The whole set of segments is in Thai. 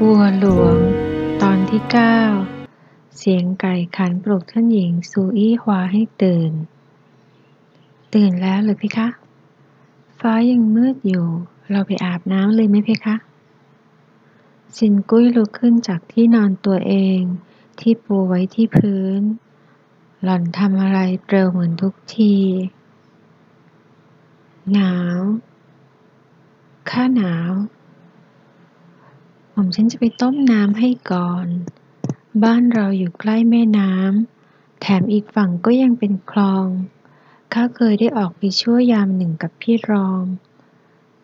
บัวหลวง ตอนที่เก้าเสียงไก่ขันปลุกท่านหญิงซูอี้ฮวาให้ตื่น ตื่นแล้วหรือพี่คะ ฟ้ายังมืดอยู่ เราไปอาบน้ำเลยไหมพี่คะสินกุ้ยลุกขึ้นจากที่นอนตัวเองที่ปูไว้ที่พื้น หล่อนทำอะไรเร็วเหมือนทุกที หนาว ข้าหนาว ผมฉันจะไปต้มน้ำให้ก่อน บ้านเราอยู่ใกล้แม่น้ำ แถมอีกฝั่งก็ยังเป็นคลอง ข้าเคยได้ออกไปช่วยยามหนึ่งกับพี่รอง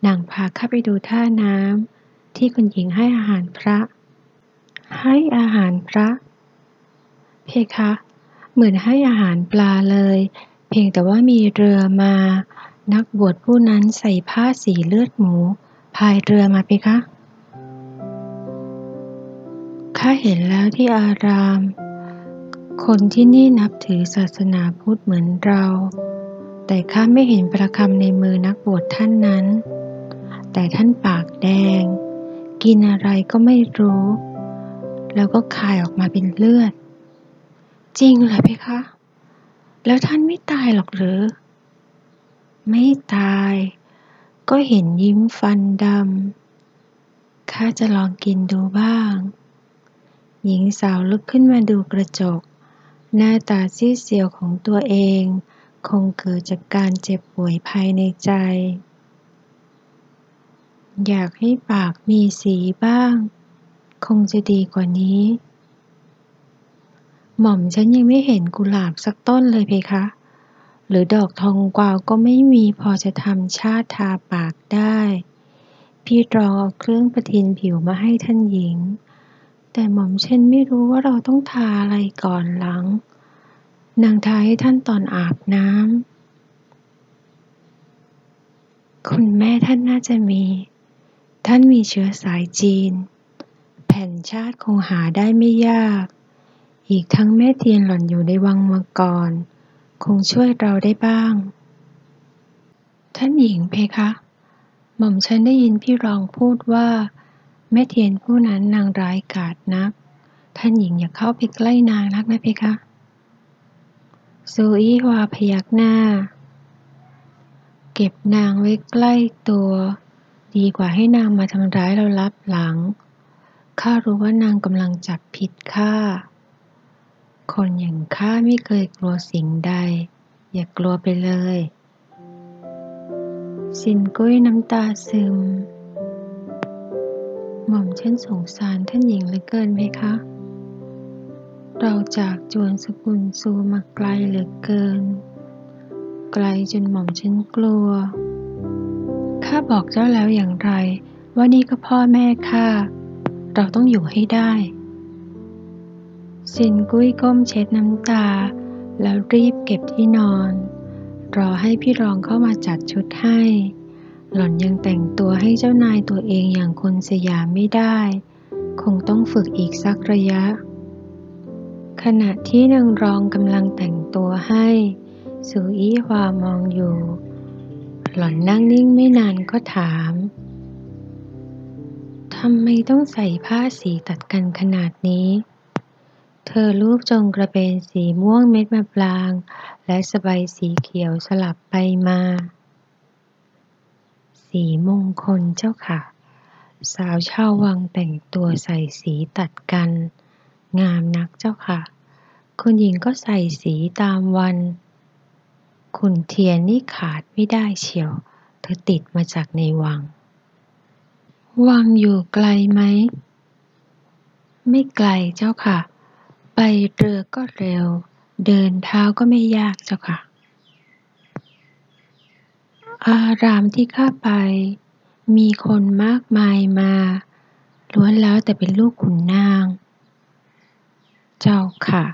นางพาข้าไปดูท่าน้ำที่คุณหญิงให้อาหารพระ ให้อาหารพระ เพคะ เหมือนให้อาหารปลาเลย เพียงแต่ว่ามีเรือมา นักบวชผู้นั้นใส่ผ้าสีเลือดหมูพายเรือมาเพคะ ข้าเห็นแล้วที่อาราม คนที่นี่นับถือศาสนาพุทธเหมือนเรา แต่ข้าไม่เห็นประคำในมือนักบวชท่านนั้น แต่ท่านปากแดง กินอะไรก็ไม่รู้ แล้วก็คายออกมาเป็นเลือด จริงเหรอเพคะ แล้วท่านไม่ตายหรอกหรือ ไม่ตาย ก็เห็นยิ้มฟันดำข้าจะลองกินดูบ้าง หญิงสาวลุกขึ้นมาดูกระจก หน้าตาซีดเซียวของตัวเอง คงเกิดจากการเจ็บป่วยภายในใจ อยากให้ปากมีสีบ้าง คงจะดีกว่านี้ หม่อมฉันยังไม่เห็นกุหลาบสักต้นเลยเพคะ หรือดอกทองกวาวก็ไม่มีพอจะทำชาติทาปากได้ พี่รองเอาเครื่องประทินผิวมาให้ท่านหญิง แต่หม่อมเช่นไม่รู้ว่าเราต้องทาอะไรก่อนหลัง นางทาให้ท่านตอนอาบน้ำ คุณแม่ท่านน่าจะมี ท่านมีเชื้อสายจีน แผ่นชาติคงหาได้ไม่ยาก อีกทั้งแม่เทียนหล่อนอยู่ในวังมาก่อนคงช่วยเราได้บ้าง ท่านหญิงเพคะ หม่อมฉันได้ยินพี่รองพูดว่า แม่เทียนผู้นั้นนางร้ายกาจนัก ท่านหญิงอย่าเข้าไปใกล้นางนักนะเพคะซูอี้วาพยักหน้า เก็บนางไว้ใกล้ตัว ดีกว่าให้นางมาทำร้ายเราลับหลัง ข้ารู้ว่านางกำลังจับผิดข้า คนอย่างข้าไม่เคยกลัวสิ่งใด อย่ากลัวไปเลย สินกุ้ยน้ำตาซึม หม่อมฉันสงสารท่านหญิงเหลือเกินไหมคะ เราจากจวนสกุลซูมาไกลเหลือเกิน ไกลจนหม่อมฉันกลัว ข้าบอกเจ้าแล้วอย่างไร ว่านี่ก็พ่อแม่ข้า เราต้องอยู่ให้ได้สินกุ้ยก้มเช็ดน้ำตา แล้วรีบเก็บที่นอน รอให้พี่รองเข้ามาจัดชุดให้ หล่อนยังแต่งตัวให้เจ้านายตัวเองอย่างคนสยามไม่ได้ คงต้องฝึกอีกสักระยะ ขณะที่นางรองกำลังแต่งตัวให้สูอี้วามองอยู่ หล่อนนั่งนิ่งไม่นานก็ถามทำไมต้องใส่ผ้าสีตัดกันขนาดนี้ เธอลูกจงกระเบนสีม่วงเม็ดมะปราง และสบายสีเขียวสลับไปมา สีมงคลเจ้าค่ะ สาวชาววังแต่งตัวใส่สีตัดกัน งามนักเจ้าค่ะ คุณหญิงก็ใส่สีตามวัน คุณเทียนนี่ขาดไม่ได้เชียว เธอติดมาจากในวัง วังอยู่ไกลไหม ไม่ไกลเจ้าค่ะ ไปเรือก็เร็ว เดินเท้าก็ไม่ยากเจ้าค่ะ อารามที่ข้าไป มีคนมากมายมา ล้วนแล้วแต่เป็นลูกขุนนาง เจ้าค่ะ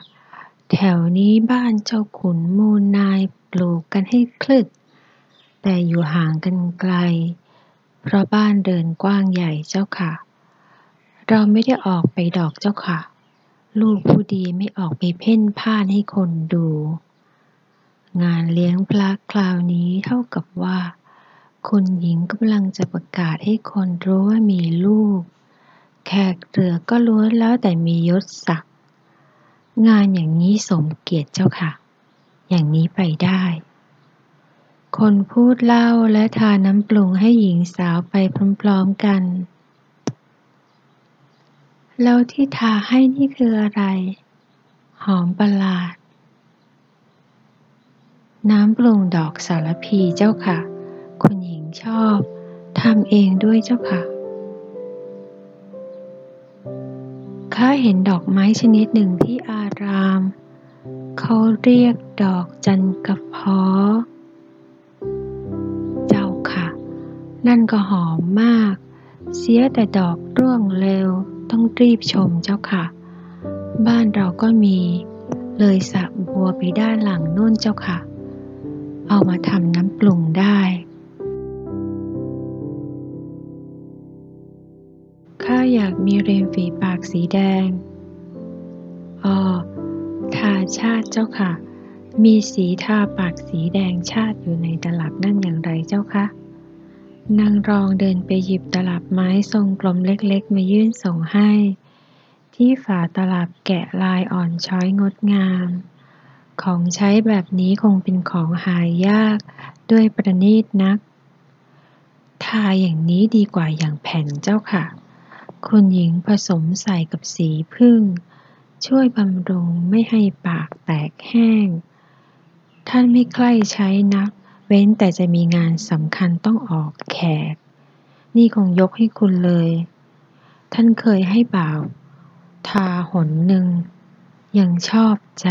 แถวนี้บ้านเจ้าขุนมูลนายปลูกกันให้คลึด แต่อยู่ห่างกันไกล เพราะบ้านเดินกว้างใหญ่เจ้าค่ะ เราไม่ได้ออกไปดอกเจ้าค่ะ ลูกผู้ดีไม่ออกไปเพ่นพ่านให้คนดู งานเลี้ยงพระคราวนี้เท่ากับว่า คุณหญิงกำลังจะประกาศให้คนรู้ว่ามีลูก แขกเรือก็ล้วนแล้วแต่มียศศักดิ์ งานอย่างนี้สมเกียรติเจ้าค่ะ อย่างนี้ไปได้ คนพูดเล่าและทาน้ำปรุงให้หญิงสาวไปพร้อมๆกัน แล้วที่ทาให้นี่คืออะไร หอมประหลาด น้ำปรุงดอกสารพีเจ้าค่ะ คุณหญิงชอบทำเองด้วยเจ้าค่ะ ข้าเห็นดอกไม้ชนิดหนึ่งที่อาราม เขาเรียกดอกจันกระเพาะเจ้าค่ะ นั่นก็หอมมาก เสียแต่ดอกร่วงเร็วต้องรีบชมเจ้าค่ะ บ้านเราก็มี เลยสะบัวไปด้านหลังนู่นเจ้าค่ะ เอามาทำน้ำปรุงได้ ข้าอยากมีเริมฝีปากสีแดง อ๋อ ทาชาติเจ้าค่ะ มีสีทาปากสีแดงชาติอยู่ในตลับนั่นอย่างไรเจ้าคะนางรองเดินไปหยิบตลับไม้ทรงกลมเล็กๆ มายื่นส่งให้ ที่ฝาตลับแกะลายอ่อนช้อยงดงาม ของใช้แบบนี้คงเป็นของหายากด้วยประณีตนัก ทาอย่างนี้ดีกว่าอย่างแผ่นเจ้าค่ะ คุณหญิงผสมใส่กับสีพึ่ง ช่วยบำรุงไม่ให้ปากแตกแห้ง ท่านไม่ใกล้ใช้นัก เว้นแต่จะมีงานสำคัญต้องออกแขก นี่คงยกให้คุณเลย ท่านเคยให้บ่าว ทาหนหนึ่งยังชอบใจ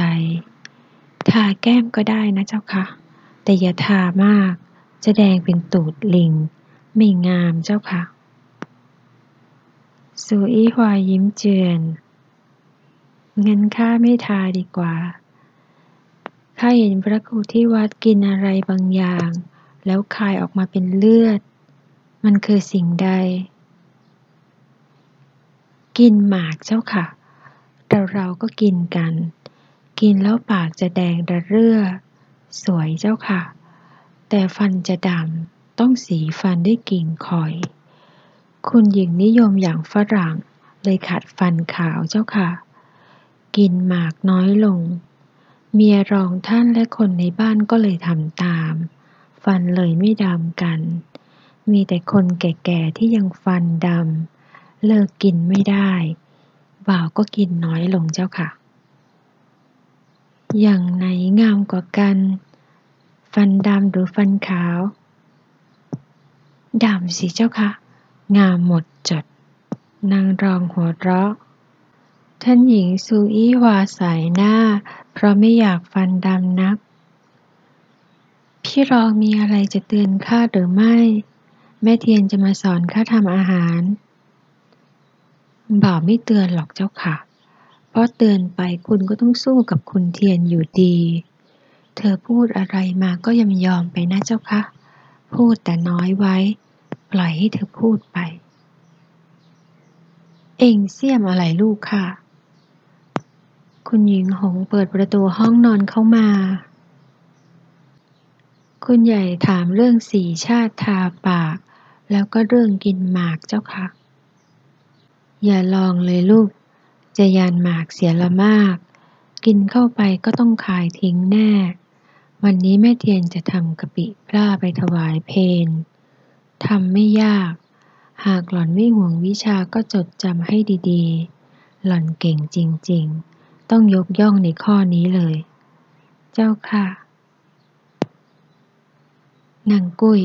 ทาแก้มก็ได้นะเจ้าค่ะ แต่อย่าทามาก จะแดงเป็นตูดลิง ไม่งามเจ้าค่ะ สูอี้หวายิ้มเจือนเงินข้าไม่ทาดีกว่า ข้าเห็นพระครูที่วัดกินอะไรบางอย่าง แล้วคายออกมาเป็นเลือด มันคือสิ่งใด กินหมากเจ้าค่ะเราเราก็กินกัน กินแล้วปากจะแดงระเรื่อ สวยเจ้าค่ะ แต่ฟันจะดำ ต้องสีฟันด้วยกิ่งคอย คุณหญิงนิยมอย่างฝรั่ง เลยขัดฟันขาวเจ้าค่ะ กินหมากน้อยลง เมียรองท่านและคนในบ้านก็เลยทำตาม ฟันเลยไม่ดำกัน มีแต่คนแก่ๆที่ยังฟันดำ เลิกกินไม่ได้บ่าวก็กินน้อยลงเจ้าค่ะ อย่างไหนงามกว่ากัน ฟันดำหรือฟันขาว ดำสิเจ้าค่ะงามหมดจด นางรองหัวเราะ ท่านหญิงซูอี้วาสายหน้า เพราะไม่อยากฟันดำนัก พี่รองมีอะไรจะเตือนข้าหรือไม่ แม่เทียนจะมาสอนข้าทำอาหารบ่าวไม่เตือนหรอกเจ้าค่ะ ราะเตือนไปคุณก็ต้องสู้กับคุณเทียนอยู่ดี เธอพูดอะไรมาก็ยำยอมไปนะเจ้าคะ พูดแต่น้อยไว้ ปล่อยให้เธอพูดไป เองเสี่ยมอะไรลูกค่ะ คุณหญิงหงเปิดประตูห้องนอนเข้ามา คุณใหญ่ถามเรื่องสีชาติทาปาก แล้วก็เรื่องกินหมากเจ้าค่ะ อย่าลองเลยลูก จะยานหมากเสียละมาก กินเข้าไปก็ต้องขายทิ้งแน่ วันนี้แม่เทียนจะทำกะปิปลาไปถวายเพนทำไม่ยาก หากหล่อนไม่ห่วงวิชาก็จดจำให้ดีๆ หล่อนเก่งจริงๆ ต้องยกย่องในข้อนี้เลย เจ้าค่ะนางกุ้ย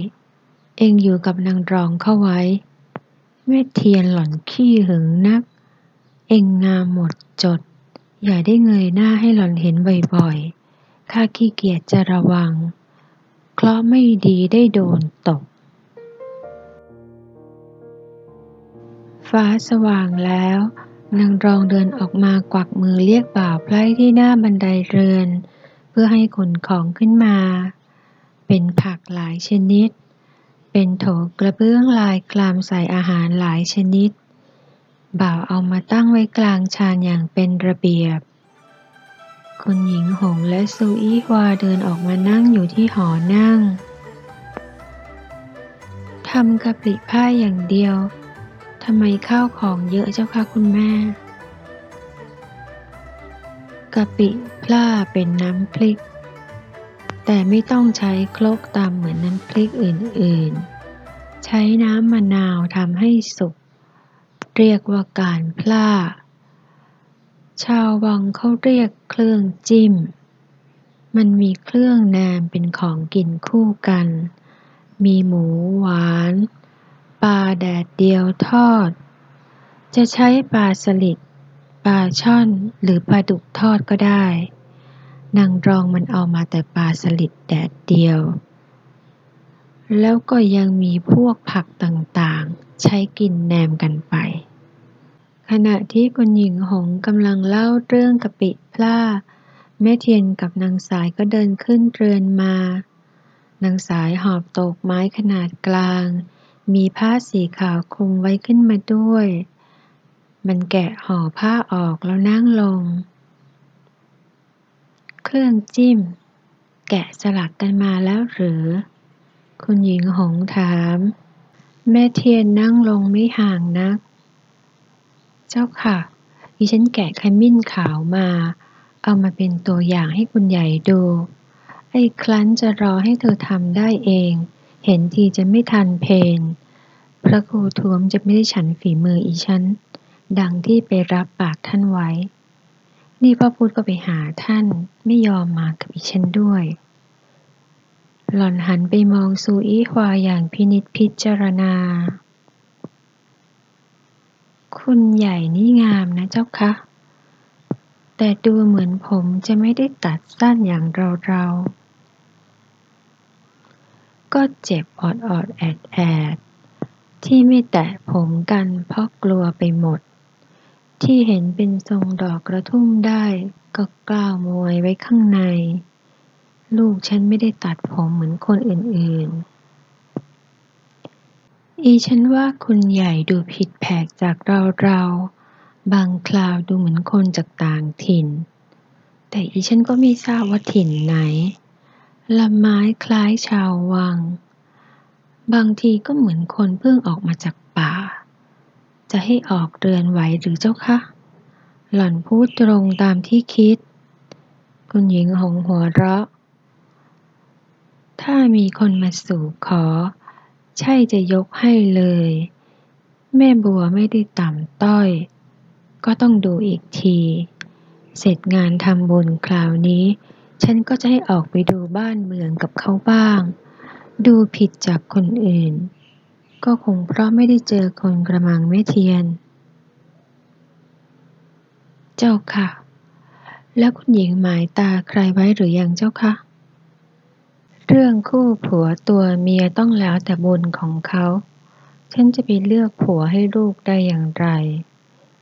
เองอยู่กับนางรองเข้าไว้ แม่เทียนหล่อนขี้หึงนัก เองงามหมดจด อย่าได้เงยหน้าให้หล่อนเห็นบ่อยๆ ข้าขี้เกียจจะระวัง เคราะไม่ดีได้โดนตก ฟ้าสว่างแล้วนางรองเดินออกมากวักมือเรียกบ่าวไพร่ที่หน้าบันไดเรือน เพื่อให้ขนของขึ้นมา เป็นผักหลายชนิด เป็นโถกระเบื้องลายกลามใส่อาหารหลายชนิด บ่าวเอามาตั้งไว้กลางชานอย่างเป็นระเบียบ คุณหญิงหงและซูอี้ฮวาเดินออกมานั่งอยู่ที่หอนั่งทำกะปริผ้าอย่างเดียว ทำไมข้าวของเยอะเจ้าค่ะคุณแม่กะปิพล่าเป็นน้ำพริก แต่ไม่ต้องใช้ครกตามเหมือนน้ำพริกอื่นๆ ใช้น้ำมะนาวทำให้สุก เรียกว่าการพล่า ชาววังเขาเรียกเครื่องจิ้ม มันมีเครื่องแนมเป็นของกินคู่กัน มีหมูหวาน ปลาแดดเดียวทอด จะใช้ปลาสลิด ปลาช่อนหรือปลาดุกทอดก็ได้ นางรองมันเอามาแต่ปลาสลิดแดดเดียวแล้วก็ยังมีพวกผักต่างๆ ใช้กินแนมกันไป ขณะที่คุณหญิงหงกำลังเล่าเรื่องกะปิพล่า แม่เทียนกับนางสายก็เดินขึ้นเรือนมา นางสายหอบตกไม้ขนาดกลาง มีผ้าสีขาวคลุมไว้ขึ้นมาด้วย มันแกะห่อผ้าออกแล้วนั่งลง เครื่องจิ้ม แกะสลักกันมาแล้วหรือ คุณหญิงหงถาม แม่เทียนนั่งลงไม่ห่างนัก เจ้าค่ะ ดิฉันแกะขมิ้นขาวมา เอามาเป็นตัวอย่างให้คุณใหญ่ดู ไอ้ครั้นจะรอให้เธอทำได้เอง เห็นทีจะไม่ทันเพน พระครูทวมจะไม่ได้ฉันฝีมืออีฉัน ดังที่ไปรับปากท่านไว้ นี่พ่อพูดก็ไปหาท่านไม่ยอมมากับอีฉันด้วยหล่อนหันไปมองซูอี้ฮวาอย่างพินิจพิจารณา คุณใหญ่นี่งามนะเจ้าคะ แต่ดูเหมือนผมจะไม่ได้ตัดสั้นอย่างเราเราก็เจ็บออดออดแอดแอดที่ไม่แตะผมกันเพราะกลัวไปหมด ที่เห็นเป็นทรงดอกกระทุ่มได้ก็กล้าวมวยไว้ข้างใน ลูกฉันไม่ได้ตัดผมเหมือนคนอื่นๆ อีฉันว่าคุณใหญ่ดูผิดแผกจากเราเรา บางคราวดูเหมือนคนจากต่างถิ่น แต่อีฉันก็ไม่ทราบว่าถิ่นไหน ละไม้คล้ายชาววัง บางทีก็เหมือนคนเพิ่งออกมาจากป่า จะให้ออกเรือนไหวหรือเจ้าคะ หล่อนพูดตรงตามที่คิด คุณหญิงหงหัวเราะ ถ้ามีคนมาสู่ขอ ใช่จะยกให้เลย แม่บัวไม่ได้ต่ำต้อย ก็ต้องดูอีกที เสร็จงานทำบุญคราวนี้ ฉันก็จะให้ออกไปดูบ้านเมืองกับเขาบ้าง ดูผิดจากคนอื่น ก็คงเพราะไม่ได้เจอคนกระมังไม่เทียน เจ้าค่ะ แล้วคุณหญิงหมายตาใครไว้หรือยังเจ้าค่ะ เรื่องคู่ผัวตัวเมียต้องแล้วแต่บุญของเขา ฉันจะไปเลือกผัวให้ลูกได้อย่างไร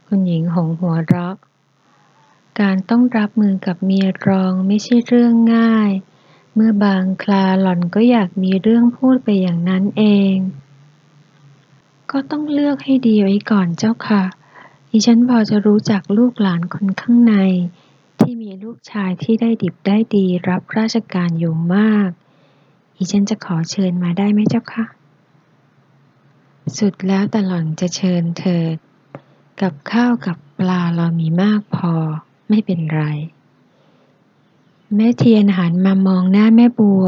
คุณหญิงหงหัวเราะ การต้องรับมือกับเมียรองไม่ใช่เรื่องง่าย เมื่อบางคลาหล่อนก็อยากมีเรื่องพูดไปอย่างนั้นเอง ก็ต้องเลือกให้ดีไว้ก่อนเจ้าค่ะ ดิฉันพอจะรู้จักลูกหลานคนข้างในที่มีลูกชายที่ได้ดิบได้ดีรับราชการอยู่มาก ดิฉันจะขอเชิญมาได้ไหมเจ้าคะสุดแล้วแต่หล่อนจะเชิญเถิด กับข้าวกับปลาเรามีมากพอไม่เป็นไร แม่เทียนหันมามองหน้าแม่บัว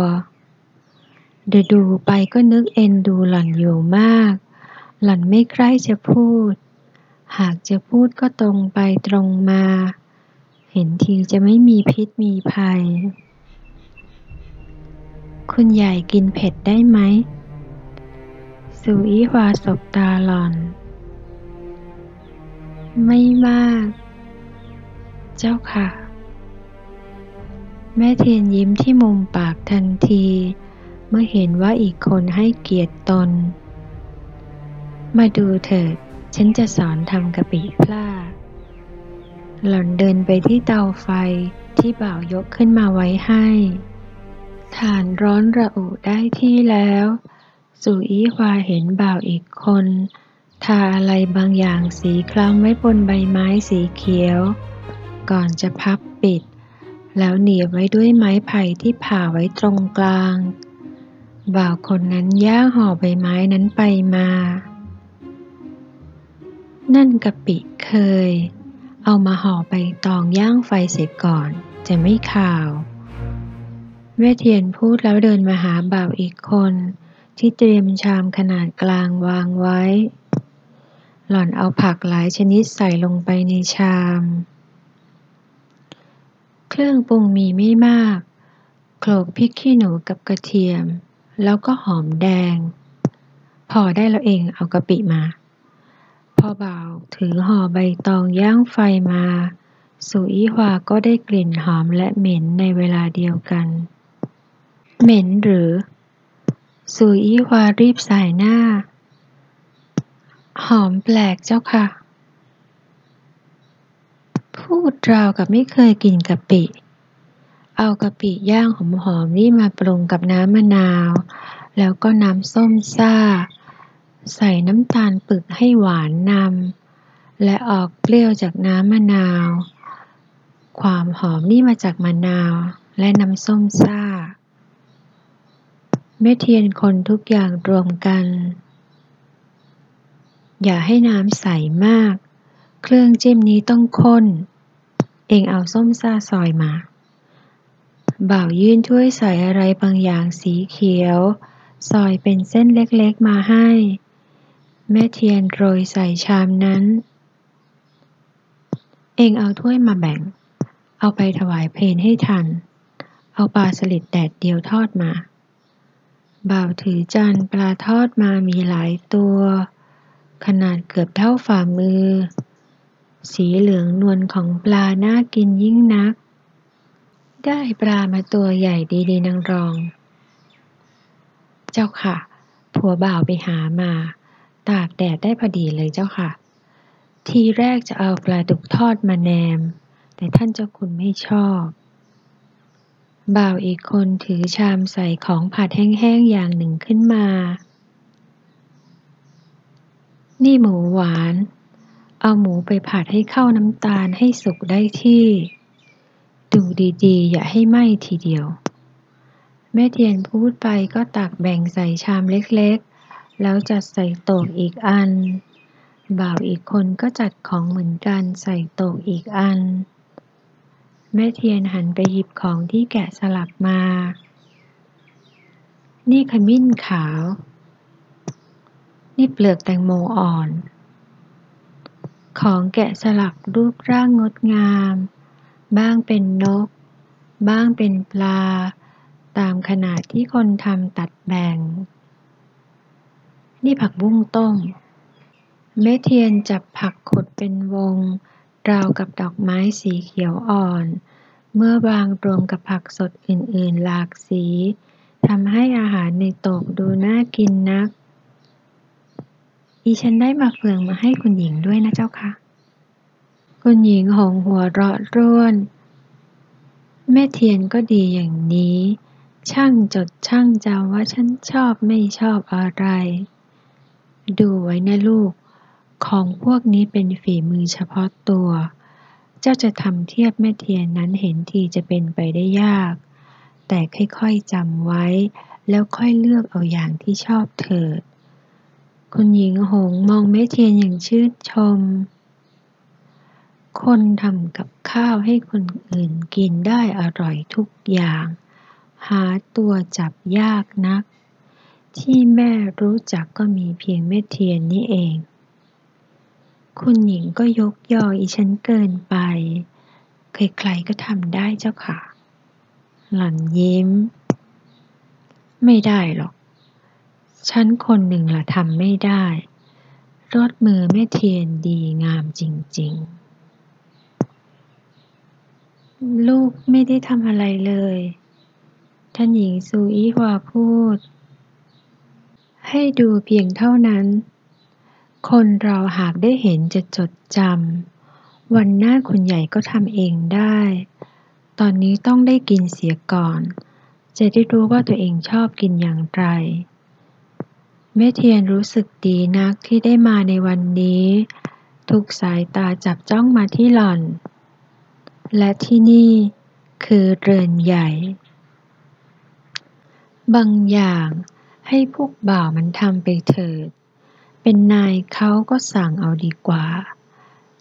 เดดูไปก็นึกเอ็นดูหล่อนอยู่มาก หล่อนไม่ใคร่จะพูด หากจะพูดก็ตรงไปตรงมา เห็นทีจะไม่มีพิษมีภัย คุณใหญ่กินเผ็ดได้ไหมสุอีวาสบตาหลอน ไม่มาก เจ้าค่ะ แม่เทียนยิ้มที่มุมปากทันที เมื่อเห็นว่าอีกคนให้เกียรติตน มาดูเถิด ฉันจะสอนทำกะปิพลาหล่อนเดินไปที่เตาไฟที่บ่าวยกขึ้นมาไว้ให้ ฐานร้อนระอุได้ที่แล้ว สุอีควาเห็นบ่าวอีกคน ทาอะไรบางอย่างสีคล้ำไว้บนใบไม้สีเขียว ก่อนจะพับปิด แล้วเหนียบไว้ด้วยไม้ไผ่ที่ผ่าไว้ตรงกลาง บ่าวคนนั้นย่างห่อใบไม้นั้นไปมา นั่นกะปิเคย เอามาห่อใบตองย่างไฟเสร็จก่อนจะไม่ข่าว แม่เทียนพูดแล้วเดินมาหาบ่าวอีกคน ที่เตรียมชามขนาดกลางวางไว้ หล่อนเอาผักหลายชนิดใส่ลงไปในชาม เครื่องปรุงมีไม่มาก โขลกพริกขี้หนูกับกระเทียม แล้วก็หอมแดง พอได้แล้วเองเอากะปิมา พอบ่าวถือห่อใบตองย่างไฟมา สุอีหวาก็ได้กลิ่นหอมและเหม็นในเวลาเดียวกัน เหม็นหรือ สุอีหวารีบสายหน้า หอมแปลกเจ้าค่ะ พูดราวกับไม่เคยกินกะปิ เอากะปิย่างหอมๆนี่มาปรุงกับน้ำมะนาว แล้วก็น้ำส้มซ่า ใส่น้ำตาลปึกให้หวานนำ และออกเปรี้ยวจากน้ำมะนาว ความหอมนี่มาจากมะนาวและน้ำส้มซ่า แม่เทียนคนทุกอย่างรวมกัน อย่าให้น้ำใสมาก เครื่องจิ้มนี้ต้องข้น เองเอาส้มซ่าซอยมา บ่าวยื่นถ้วยใส่อะไรบางอย่างสีเขียว ซอยเป็นเส้นเล็กๆมาให้ แม่เทียนโรยใส่ชามนั้น เองเอาถ้วยมาแบ่ง เอาไปถวายเพลนให้ทัน เอาปลาสลิดแดดเดียวทอดมา บ่าวถือจานปลาทอดมามีหลายตัว ขนาดเกือบเท่าฝ่ามือ สีเหลืองนวลของปลาน่ากินยิ่งนัก ได้ปลามาตัวใหญ่ดีๆนางรอง เจ้าค่ะ ผัวบ่าวไปหามา ตากแดดได้พอดีเลยเจ้าค่ะ ทีแรกจะเอาปลาดุกทอดมาแนม แต่ท่านเจ้าคุณไม่ชอบ บ่าวอีกคนถือชามใส่ของผัดแห้งๆอย่างหนึ่งขึ้นมา นี่หมูหวาน เอาหมูไปผัดให้เข้าน้ำตาลให้สุกได้ที่ ดูดีๆ อย่าให้ไหม้ทีเดียว แม่เทียนพูดไปก็ตักแบ่งใส่ชามเล็กๆ แล้วจัดใส่โต๊ะอีกอัน บ่าวอีกคนก็จัดของเหมือนกันใส่โต๊ะอีกอัน แม่เทียนหันไปหยิบของที่แกะสลักมา นี่ขมิ้นขาว นี่เปลือกแตงโมอ่อน ของแกะสลักรูปร่างงดงาม บ้างเป็นนก บ้างเป็นปลา ตามขนาดที่คนทำตัดแบ่ง นี่ผักบุ้งต้มแม่เทียนจับผักขดเป็นวง ราวกับดอกไม้สีเขียวอ่อน เมื่อวางรวมกับผักสดอื่น ๆ หลากสีทำให้อาหารในโต๊ะดูน่ากินนักอีฉันได้มาเฟืองมาให้คุณหญิงด้วยนะเจ้าค่ะคุณหญิงหงหัวเราะร่วน แม่เทียนก็ดีอย่างนี้ ช่างจดช่างจำว่าฉันชอบไม่ชอบอะไร ดูไว้นะลูก ของพวกนี้เป็นฝีมือเฉพาะตัว เจ้าจะทำเทียบแม่เทียนนั้นเห็นทีจะเป็นไปได้ยาก แต่ค่อยๆจำไว้ แล้วค่อยเลือกเอาอย่างที่ชอบเถิด คุณหญิงหงมองแม่เทียนอย่างชื่นชม คนทำกับข้าวให้คนอื่นกินได้อร่อยทุกอย่าง หาตัวจับยากนัก ที่แม่รู้จักก็มีเพียงแม่เทียนนี่เอง คุณหญิงก็ยกยออีฉันเกินไป ใครๆก็ทำได้เจ้าค่ะ หล่อนยิ้ม ไม่ได้หรอก ฉันคนหนึ่งละทำไม่ได้ รถมือแม่เทียนดีงามจริง ๆ ลูกไม่ได้ทำอะไรเลย ท่านหญิงซูอีฮวาพูด ให้ดูเพียงเท่านั้น คนเราหากได้เห็นจะจดจำ วันหน้าคุณใหญ่ก็ทำเองได้ ตอนนี้ต้องได้กินเสียก่อน จะได้รู้ว่าตัวเองชอบกินอย่างไร แม่เทียนรู้สึกดีนักที่ได้มาในวันนี้ ทุกสายตาจับจ้องมาที่หล่อน และที่นี่คือเรือนใหญ่ บางอย่างให้พวกบ่าวมันทำไปเถิด เป็นนายเขาก็สั่งเอาดีกว่า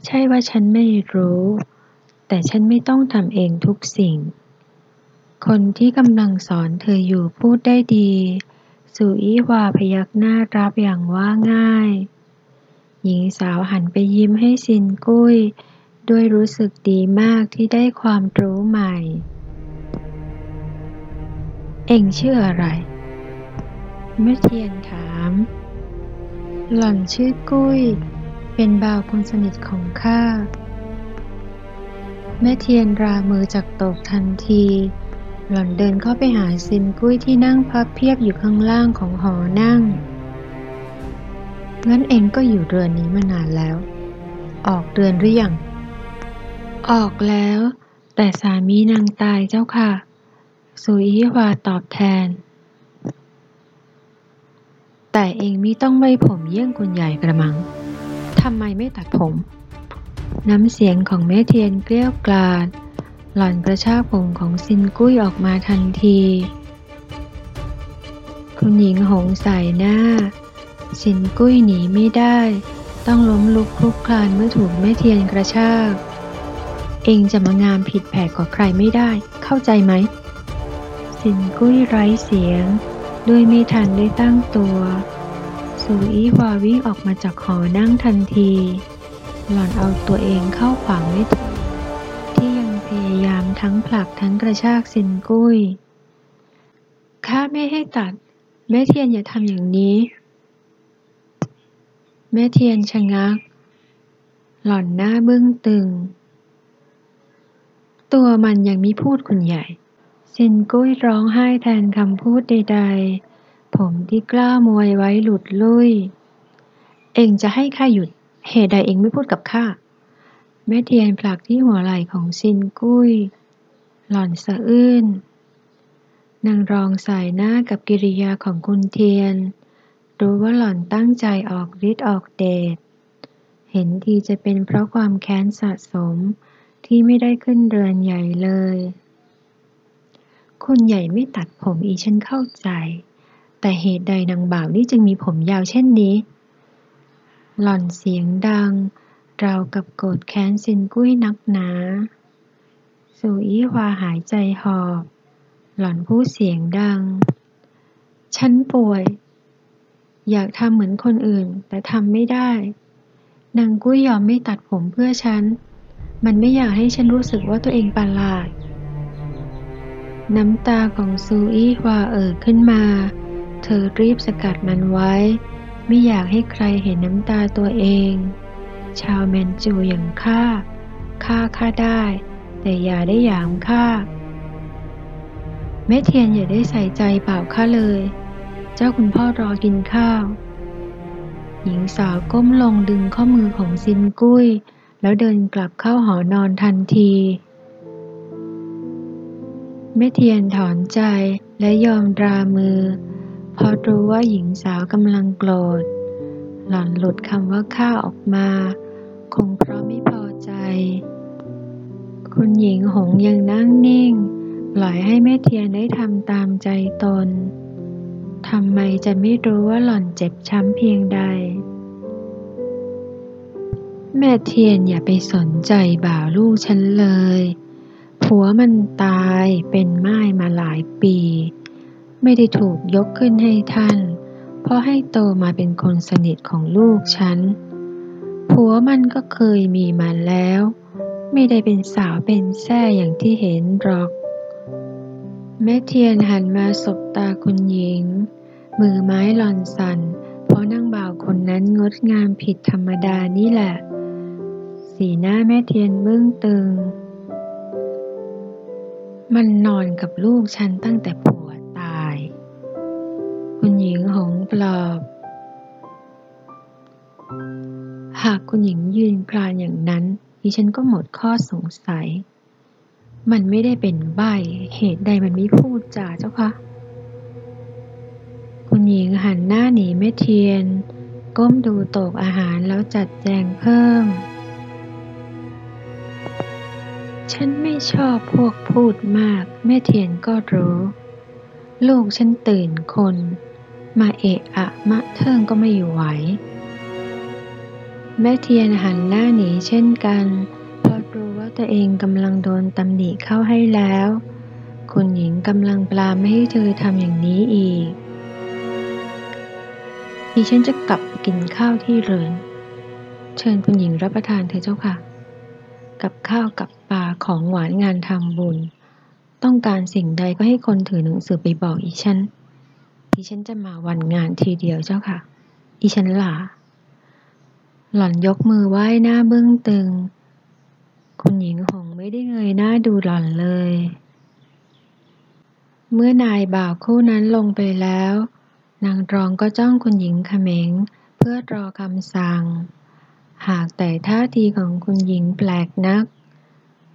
ใช่ว่าฉันไม่รู้ แต่ฉันไม่ต้องทำเองทุกสิ่ง คนที่กำลังสอนเธออยู่พูดได้ดีสุอีวาพยักหน้ารับอย่างว่าง่าย หญิงสาวหันไปยิ้มให้ซินกุ้ย ด้วยรู้สึกดีมากที่ได้ความรู้ใหม่ เอ็งชื่ออะไรแม่เทียนถาม หล่อนชื่อกุ้ย เป็นบ่าวคนสนิทของข้า แม่เทียนรามือจากตกทันที หล่อนเดินเข้าไปหาซินกุ้ยที่นั่งพับเพียบอยู่ข้างล่างของหอนั่ง งั้นเองก็อยู่เรือนนี้มานานแล้ว ออกเรือนหรือยังออกแล้ว แต่สามีนางตายเจ้าค่ะ สุยฮวาตอบแทน แต่เองมิต้องไว้ผมเยี่ยงคนใหญ่กระมัง ทำไมไม่ตัดผม น้ำเสียงของแม่เทียนเกลี้ยวกลาด หล่อนกระชากผมของซินกุ้ยออกมาทันที คุณหญิงหงใส่หน้า สินกุ้ยหนีไม่ได้ ต้องล้มลุกคลุกคลานเมื่อถูกแม่เทียนกระชาก เองจะมางามผิดแผกกว่าใครไม่ได้ เข้าใจไหม สินกุ้ยไร้เสียง ด้วยไม่ทันได้ตั้งตัวสูอีวาวิ่งออกมาจากหอนั่งทันที หล่อนเอาตัวเองเข้าขวางไม่ถึงที่ยังพยายามทั้งผลักทั้งกระชากสินกุ้ยข้าไม่ให้ตัด แม่เทียนอย่าทำอย่างนี้ แม่เทียนชะงัก หล่อนหน้าบึ้งตึง ตัวมันยังมีพูดคุณใหญ่ ซินกุ้ยร้องไห้แทนคำพูดใดๆ ผมที่กล้ามวยไว้หลุดลุ่ย เองจะให้ข้าหยุด เหตุใดเองไม่พูดกับข้า แม่เทียนผลักที่หัวไหล่ของซินกุ้ย หล่อนสะอื้น นางรองสายหน้ากับกิริยาของคุณเทียน รู้ว่าหล่อนตั้งใจออกฤทธิ์ออกเดช เห็นทีจะเป็นเพราะความแค้นสะสมที่ไม่ได้ขึ้นเรือนใหญ่เลย คุณใหญ่ไม่ตัดผมอีฉันเข้าใจ แต่เหตุใดนางบ่าวนี่จึงมีผมยาวเช่นนี้ หล่อนเสียงดัง ราวกับโกรธแค้นซินกุ้ยนักหนาสูอี้วาหายใจหอบ หล่อนพูดเสียงดัง ฉันป่วย อยากทำเหมือนคนอื่น แต่ทำไม่ได้ นางกุ้ยยอมไม่ตัดผมเพื่อฉัน มันไม่อยากให้ฉันรู้สึกว่าตัวเองประหลาด น้ำตาของซูอี้ฮวาเอ่อขึ้นมา เธอรีบสกัดมันไว้ ไม่อยากให้ใครเห็นน้ำตาตัวเอง ชาวแมนจูอย่างข้าข้าข้าได้ แต่อย่าได้หยามข้าแม่เทียนอย่าได้ใส่ใจเปล่าข้าเลย เจ้าคุณพ่อรอกินข้าว หญิงสาวก้มลงดึงข้อมือของซินกุ้ย แล้วเดินกลับเข้าหอนอนทันที แม่เทียนถอนใจและยอมรามือ เพราะรู้ว่าหญิงสาวกำลังโกรธ หล่อนหลุดคำว่าข้าออกมา คงเพราะไม่พอใจ คุณหญิงหงยังนั่งนิ่ง ปล่อยให้แม่เทียนได้ทำตามใจตนทำไมจะไม่รู้ว่าหล่อนเจ็บช้ำเพียงใด แม่เทียนอย่าไปสนใจบ่าวลูกฉันเลย ผัวมันตายเป็นไม้มาหลายปี ไม่ได้ถูกยกขึ้นให้ท่าน เพราะให้โตมาเป็นคนสนิทของลูกฉัน ผัวมันก็เคยมีมาแล้ว ไม่ได้เป็นสาวเป็นแท่อย่างที่เห็นหรอก แม่เทียนหันมาสบตาคุณหญิง มือไม้หลอนสันเพราะนั่งบ่าวคนนั้นงดงามผิดธรรมดานี่แหละ สีหน้าแม่เทียนเบึ้องตึง มันนอนกับลูกฉันตั้งแต่ผัวตาย คุณหญิงหงปลอบ หากคุณหญิงยืนกรานอย่างนั้น ดิฉันก็หมดข้อสงสัย มันไม่ได้เป็นใบเหตุใดมันไม่พูดจาเจ้าคะ คุณหญิงหันหน้าหนีแม่เทียน ก้มดูโตกอาหารแล้วจัดแจงเพิ่ม ฉัน ชอบพวกพูดมาก แม่เทียนก็รู้ ลูกฉันตื่นคน มาเอะอะมะเทิงก็ไม่อยู่ไหว แม่เทียนหันหน้าหนีเช่นกันเพราะรู้ว่าตัวเองกำลังโดนตำหนิเข้าให้แล้ว คุณหญิงกำลังปลาไม่ให้เธอทำอย่างนี้อีกดิฉันจะกลับกินข้าวที่เรือน เชิญคุณหญิงรับประทานเถอะเจ้าค่ะ กับข้าวกับปลาของหวานงานทำบุญ ต้องการสิ่งใดก็ให้คนถือหนังสือไปบอกอีฉันดิฉันจะมาวันงานทีเดียวเจ้าค่ะ อีฉันหลาหล่อนยกมือไหว้หน้าเบื้องตึง คุณหญิงหงไม่ได้เงยหน้าดูหล่อนเลย เมื่อนายบ่าวคู่นั้นลงไปแล้ว นางรองก็จ้องคุณหญิงเขมงเพื่อรอคำสั่ง หากแต่ท่าทีของคุณหญิงแปลกนัก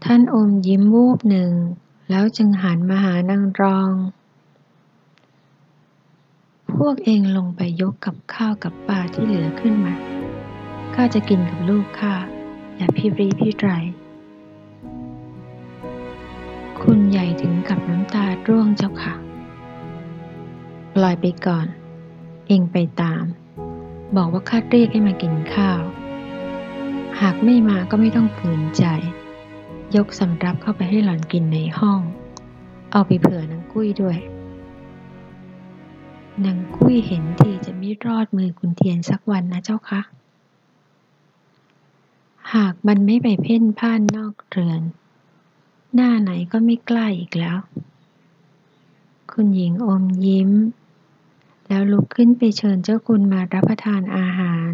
ท่านอมยิ้มวูบหนึ่ง แล้วจึงหันมาหานางรอง พวกเองลงไปยกกับข้าวกับปลาที่เหลือขึ้นมา ข้าจะกินกับลูกข้า อย่าพี่รีพี่ไรคุณใหญ่ถึงกับน้ำตาร่วงเจ้าค่ะ ปล่อยไปก่อน เองไปตาม บอกว่าข้าเรียกให้มากินข้าว หากไม่มาก็ไม่ต้องฝืนใจ ยกสำรับเข้าไปให้หล่อนกินในห้อง เอาไปเผื่อนางกุ้ยด้วยนางกุ้ยเห็นทีจะไม่รอดมือคุณเทียนสักวันนะเจ้าคะหากมันไม่ไปเพ่นพ่านนอกเรือน หน้าไหนก็ไม่กล้าอีกแล้ว คุณหญิงอมยิ้ม แล้วลุกขึ้นไปเชิญเจ้าคุณมารับประทานอาหาร